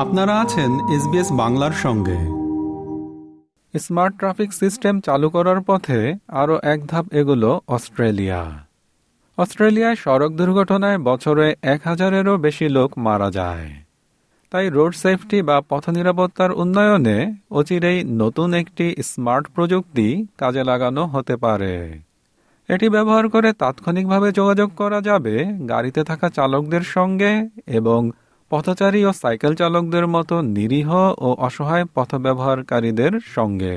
আপনারা আছেন এসবিএস বাংলার সঙ্গে। স্মার্ট ট্রাফিক সিস্টেম চালু করার পথে আরও এক ধাপ এগুলো অস্ট্রেলিয়া। অস্ট্রেলিয়ায় সড়ক দুর্ঘটনায় বছরে এক হাজারেরও বেশি লোক মারা যায়। তাই রোড সেফটি বা পথ নিরাপত্তার উন্নয়নে অচিরেই নতুন একটি স্মার্ট প্রযুক্তি কাজে লাগানো হতে পারে। এটি ব্যবহার করে তাৎক্ষণিকভাবে যোগাযোগ করা যাবে গাড়িতে থাকা চালকদের সঙ্গে এবং পথচারী ও সাইকেল চালকদের মতো নিরীহ ও অসহায় পথ ব্যবহারকারীদের সঙ্গে।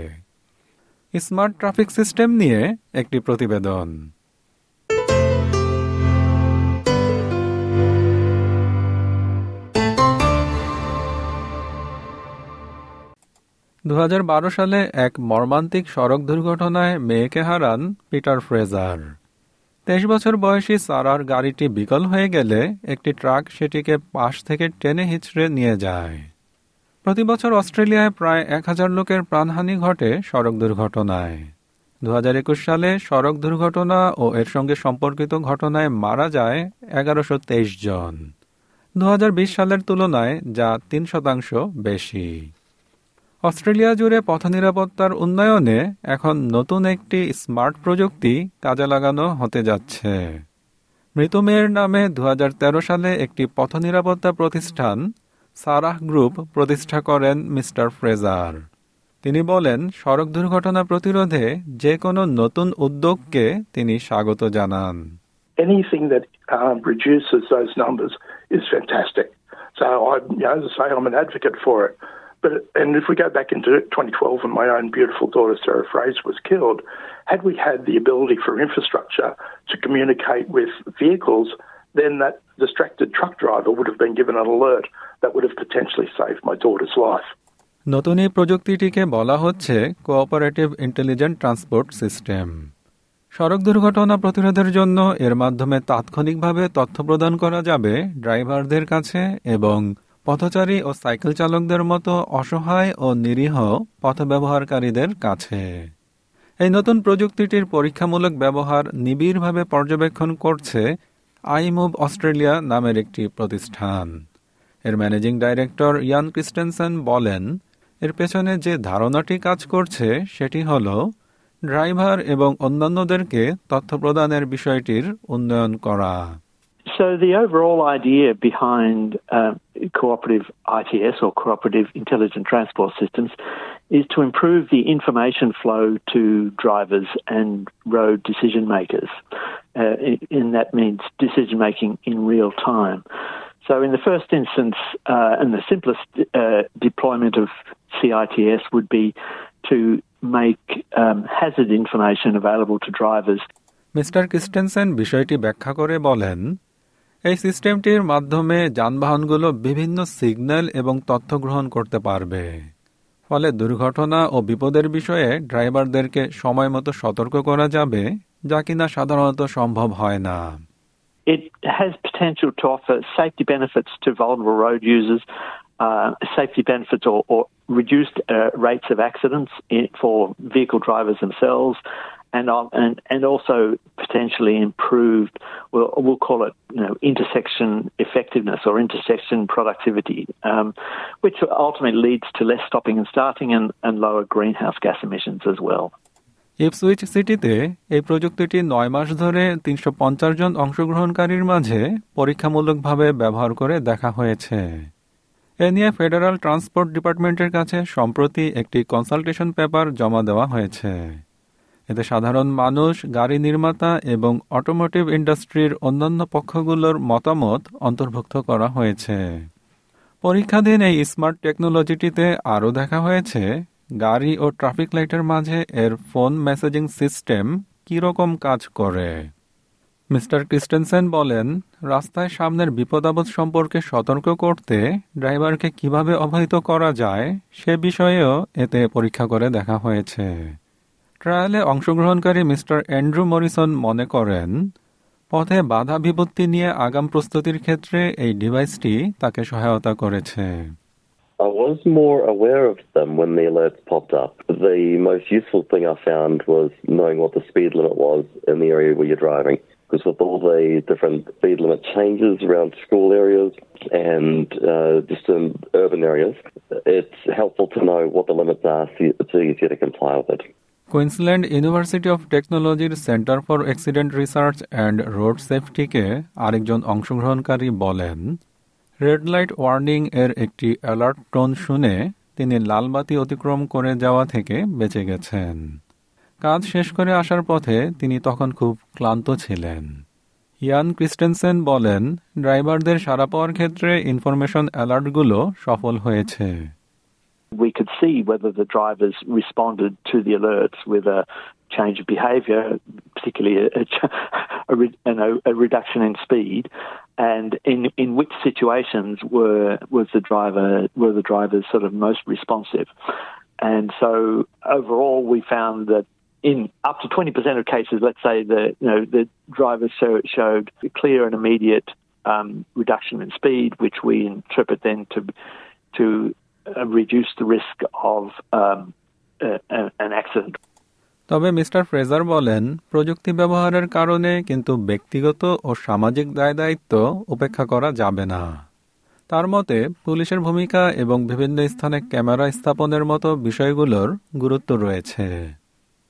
স্মার্ট ট্রাফিক সিস্টেম নিয়ে একটি প্রতিবেদন। দু হাজার বারো সালে এক মর্মান্তিক সড়ক দুর্ঘটনায় মেয়েকে হারান পিটার ফ্রেজার। তেইশ বছর বয়সী সারার গাড়িটি বিকল হয়ে গেলে একটি ট্রাক সেটিকে পাশ থেকে টেনে হিচড়ে নিয়ে যায়। প্রতি বছর অস্ট্রেলিয়ায় প্রায় এক হাজার লোকের প্রাণহানি ঘটে সড়ক দুর্ঘটনায়। দু হাজার একুশ সালে সড়ক দুর্ঘটনা ও এর সঙ্গে সম্পর্কিত ঘটনায় মারা যায় এগারোশো তেইশ জন। দু হাজার বিশ সালের তুলনায় যা তিন শতাংশ বেশি। অস্ট্রেলিয়া জুড়ে পথ নিরাপত্তার উন্নয়নে এখন নতুন একটি স্মার্ট প্রযুক্তি কাজে লাগানো হতে যাচ্ছে মৃত মেয়ের নামে দু হাজার তেরো সালে একটি পথ নিরাপত্তা প্রতিষ্ঠান সারাহ গ্রুপ প্রতিষ্ঠা করেন মিস্টার ফ্রেজার তিনি বলেন সড়ক দুর্ঘটনা প্রতিরোধে যে কোনো নতুন উদ্যোগকে তিনি স্বাগত জানান Anything that um, reduces those numbers is fantastic. So, I, you know, as I say, I'm an advocate for it. But and if we go back into 2012 when my own beautiful daughter Sarah Fraser was killed, had we had the ability for infrastructure to communicate with vehicles, then that distracted truck driver would have been given an alert that would have potentially saved my daughter's life. নতুন এই প্রযুক্তিটিকে বলা হচ্ছে cooperative intelligent transport system সড়ক দুর্ঘটনা প্রতিরোধের জন্য এর মাধ্যমে তাৎক্ষণিকভাবে তথ্য প্রদান করা যাবে ড্রাইভারদের কাছে এবং পথচারী ও সাইকেল চালকদের মতো অসহায় ও নিরীহ পথ ব্যবহারকারীদের কাছে। এই নতুন প্রযুক্তিটির পরীক্ষামূলক ব্যবহার নিবিড়ভাবে পর্যবেক্ষণ করছে আইমুভ অস্ট্রেলিয়া নামের একটি প্রতিষ্ঠান। এর ম্যানেজিং ডাইরেক্টর ইয়ান ক্রিস্টেনসেন বলেন, এর পেছনে যে ধারণাটি কাজ করছে, সেটি হল ড্রাইভার এবং অন্যান্যদেরকে তথ্য প্রদানের বিষয়টির উন্নয়ন করা। So the overall idea behind uh, cooperative ITS or cooperative intelligent transport systems is to improve the information flow to drivers and road decision makers. Uh, and that means decision making in real time. So, in the first instance, uh, and the simplest uh, deployment of CITS would be to make um, hazard information available to drivers. Mister Christensen বিষয়টি ব্যাখ্যা করে বলেন এই সিস্টেমটির মাধ্যমে যানবাহনগুলো বিভিন্ন signal এবং তথ্য গ্রহণ করতে পারবে ফলে দুর্ঘটনা ও বিপদের বিষয়ে ড্রাইভারদেরকে সময় মতো সতর্ক করা যাবে যা কিনা সাধারণত সম্ভব হয় না It has potential to offer safety benefits to vulnerable road users, uh, safety benefits or, or reduced uh, rates of accidents for vehicle drivers themselves, and, and and also potentially improved. We'll, we'll call it you know intersection effectiveness or intersection productivity, um, which ultimately leads to less stopping and starting and, and lower greenhouse gas emissions as well. Ipswich সিটিতে এই প্রযুক্তিটি নয় মাস ধরে তিনশো পঞ্চাশ জন অংশগ্রহণকারীর মাঝে পরীক্ষামূলকভাবে ব্যবহার করে দেখা হয়েছে এ নিয়ে ফেডারাল ট্রান্সপোর্ট ডিপার্টমেন্টের কাছে সম্প্রতি একটি কনসালটেশন পেপার জমা দেওয়া হয়েছে এতে সাধারণ মানুষ, গাড়ি নির্মাতা এবং অটোমোটিভ ইন্ডাস্ট্রির অন্যান্য পক্ষগুলোর মতামত অন্তর্ভুক্ত করা হয়েছে। পরীক্ষাধীন এই স্মার্ট টেকনোলজিটিতে আরও দেখা হয়েছে, গাড়ি ও ট্রাফিক লাইটের মাঝে এর ফোন মেসেজিং সিস্টেম কীরকম কাজ করে। মিস্টার ক্রিস্টেনসেন বলেন, রাস্তায় সামনের বিপদাবদ সম্পর্কে সতর্ক করতে ড্রাইভারকে কীভাবে অবহিত করা যায় সে বিষয়েও এতে পরীক্ষা করে দেখা হয়েছে। ট্রায়ালে অংশগ্রহণকারী মিস্টার অ্যান্ড্রু মরিসন মনে করেন পথে বাধা বিপত্তি নিয়ে আগাম প্রস্তুতির ক্ষেত্রে এই ডিভাইসটি তাকে সহায়তা করেছে I was more aware of them when the alerts popped up. The most useful thing I found was knowing what the speed limit was in the area where you're driving. because with all the different speed limit changes around school areas and uh, just in urban areas, it's helpful to know what the limits are so you get to comply with it. Queensland University of টেকনোলজির centre for accident research and road সেফটিকে আরেকজন অংশগ্রহণকারী বলেন, red light warning এর একটি alert tone শুনে তিনি লালবাতি অতিক্রম করে যাওয়া থেকে বেঁচে গেছেন। কাজ শেষ করে আসার পথে তিনি তখন খুব ক্লান্ত ছিলেন। ইয়ান ক্রিস্টেনসেন বলেন, ড্রাইভারদের সারা পাওয়ার ক্ষেত্রে ইনফরমেশন অ্যালার্টগুলো সফল হয়েছে। See whether the drivers responded to the alerts with a change of behaviour, particularly a, a, a, a, reduction in speed, and in in which situations were was the driver were the drivers sort of most responsive. And so overall, we found that in up to 20% of cases, let's say the you know the drivers show, showed a clear and immediate um, reduction in speed, which we interpret then to to reduce the risk of um, uh, an accident. তবে mister Fraser বলেন প্রযুক্তি ব্যবহারের কারণে কিন্তু ব্যক্তিগত ও সামাজিক দায় দায়িত্ব উপেক্ষা করা যাবে না তার মতে পুলিশের ভূমিকা এবং বিভিন্ন স্থানে ক্যামেরা স্থাপনের মতো বিষয়গুলোর গুরুত্ব রয়েছে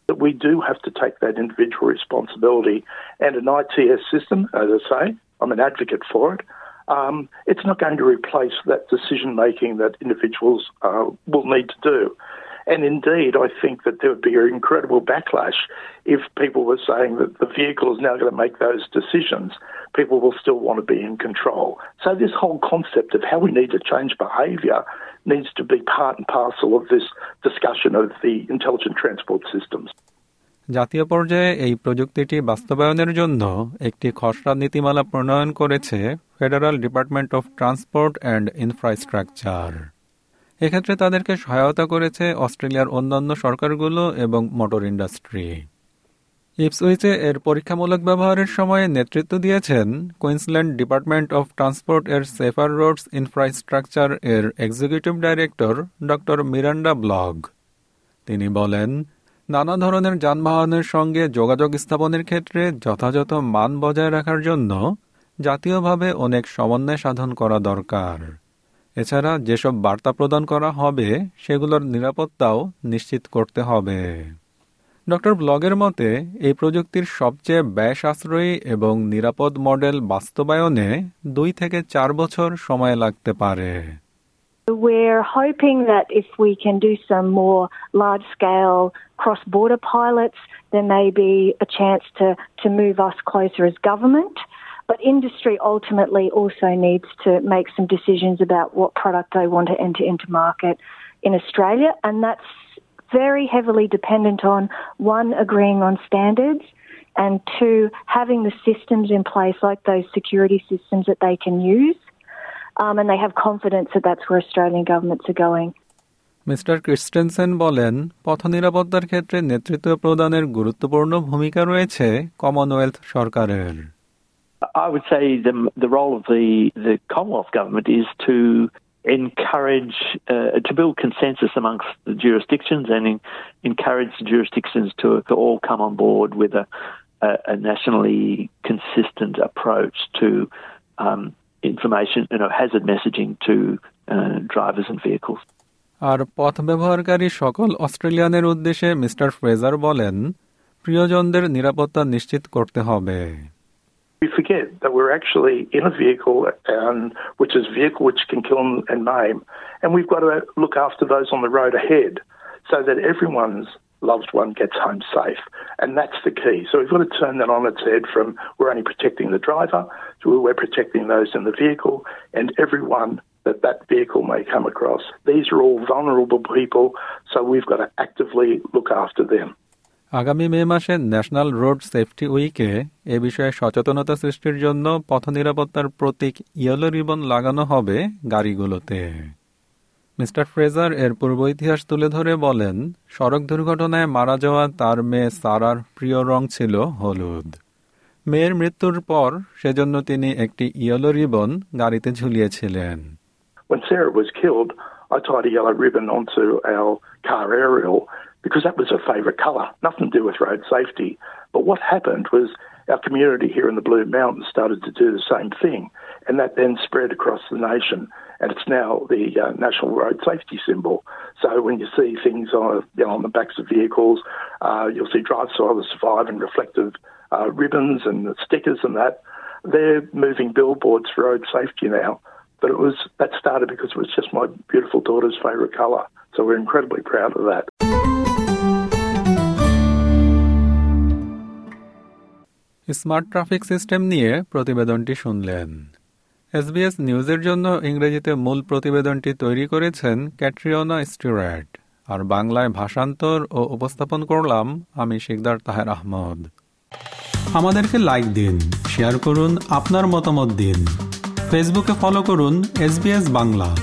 we do have to take that individual responsibility. And an ITS system, as I say, I'm an advocate for it. Um, it's not going to replace that decision making that individuals uh, will need to do. And indeed, I think that there would be an incredible backlash if people were saying that the vehicle is now going to make those decisions. People will still want to be in control. So, this whole concept of how we need to change behaviour needs to be part and parcel of this discussion of the intelligent transport systems. জাতীয় পর্যায়ে এই প্রযুক্তিটি বাস্তবায়নের জন্য একটি খসড়া নীতিমালা প্রণয়ন করেছে federal department of transport and infrastructure এক্ষেত্রে তাদেরকে সহায়তা করেছে অস্ট্রেলিয়ার অন্যান্য সরকারগুলো এবং মোটর ইন্ডাস্ট্রি। ইপসউইচে এর পরীক্ষামূলক ব্যবহারের সময়ে নেতৃত্ব দিয়েছেন কুইন্সল্যান্ড ডিপার্টমেন্ট অফ ট্রান্সপোর্ট এর সেফার রোডস ইনফ্রাস্ট্রাকচার এর executive director doctor Miranda Blogg তিনি বলেন নানা ধরনের যানবাহনের সঙ্গে যোগাযোগ স্থাপনের ক্ষেত্রে যথাযথ মান বজায় রাখার জন্য জাতীয়ভাবে অনেক সমন্বয় সাধন করা দরকার। এছাড়া যেসব বার্তা প্রদান করা হবে, সেগুলোর নিরাপত্তাও নিশ্চিত করতে হবে। ডক্টর ব্লগের মতে, এই প্রযুক্তির সবচেয়ে ব্যয় সাশ্রয়ী এবং নিরাপদ মডেল বাস্তবায়নে দুই থেকে চার বছর সময় লাগতে পারে। We're hoping that if we can do some more large scale cross border pilots, there may be a chance to, to move us closer as government. But industry ultimately also needs to make some decisions about what product they want to enter into market in Australia, and that's very heavily dependent on one, agreeing on standards, and two, having the systems in place, like those security systems that they can use, um, and they have confidence that that's where Australian governments are going. Mister Christensen বলেন পথ নিরাপত্তার ক্ষেত্রে নেতৃত্ব প্রদানের গুরুত্বপূর্ণ ভূমিকা রয়েছে Commonwealth সরকারের I would say the the role of the the Commonwealth government is to encourage uh, to build consensus amongst the jurisdictions and in, encourage the jurisdictions to, to, all come on board with a, a, a nationally consistent approach to um, information, you know, hazard messaging to uh, drivers and vehicles. আর পথ ব্যবহারকারী সকল অস্ট্রেলিয়ানের উদ্দেশ্যে mister Fraser বলেন প্রিয়জনদের নিরাপত্তা নিশ্চিত করতে হবে we forget that we're actually in a vehicle, and which is a vehicle which can kill and maim, and we've got to look after those on the road ahead, so that everyone's loved one gets home safe, and that's the key. So we've got to turn that on its head from we're only protecting the driver to we're protecting those in the vehicle and everyone that that vehicle may come across. These are all vulnerable people, so we've got to actively look after them. আগামী মে মাসে national road safety উইকে এ বিষয়ে সচেতনতা সৃষ্টির জন্য পথ নিরাপত্তার প্রতীক yellow ribbon লাগানো হবে গাড়িগুলোতে মিস্টার ফ্রেজার এর পূর্ব ইতিহাস তুলে ধরে বলেন সড়ক দুর্ঘটনায় মারা যাওয়া তার মেয়ে সারার প্রিয় রং ছিল হলুদ মেয়ের মৃত্যুর পর সেজন্য তিনি একটি ইয়েলো রিবন গাড়িতে ঝুলিয়েছিলেন When Sarah was killed, I tied a yellow ribbon onto our car aerial because that was her favourite colour, nothing to do with road safety. But what happened was our community here in the Blue Mountains started to do the same thing, and that then spread across the nation, and it's now the uh, national road safety symbol. So when you see things on, you know, on the backs of vehicles, uh, you'll see Drive So Survive and reflective uh, ribbons and stickers and that. They're moving billboards for road safety now, but it was that started because it was just my beautiful daughter's favourite colour. So we're incredibly proud of that. Smart traffic system নিয়ে প্রতিবেদনটি শুনলেন SBS নিউজের জন্য ইংরেজিতে মূল প্রতিবেদনটি তৈরি করেছেন ক্যাট্রিয়না স্টুয়ার্ট। আর বাংলায় ভাষান্তর ও উপস্থাপন করলাম আমি শিকদার তাহের আহমদ। আমাদেরকে লাইক দিন শেয়ার করুন, আপনার মতামত দিন। ফেসবুকে ফলো করুন এস বাংলা।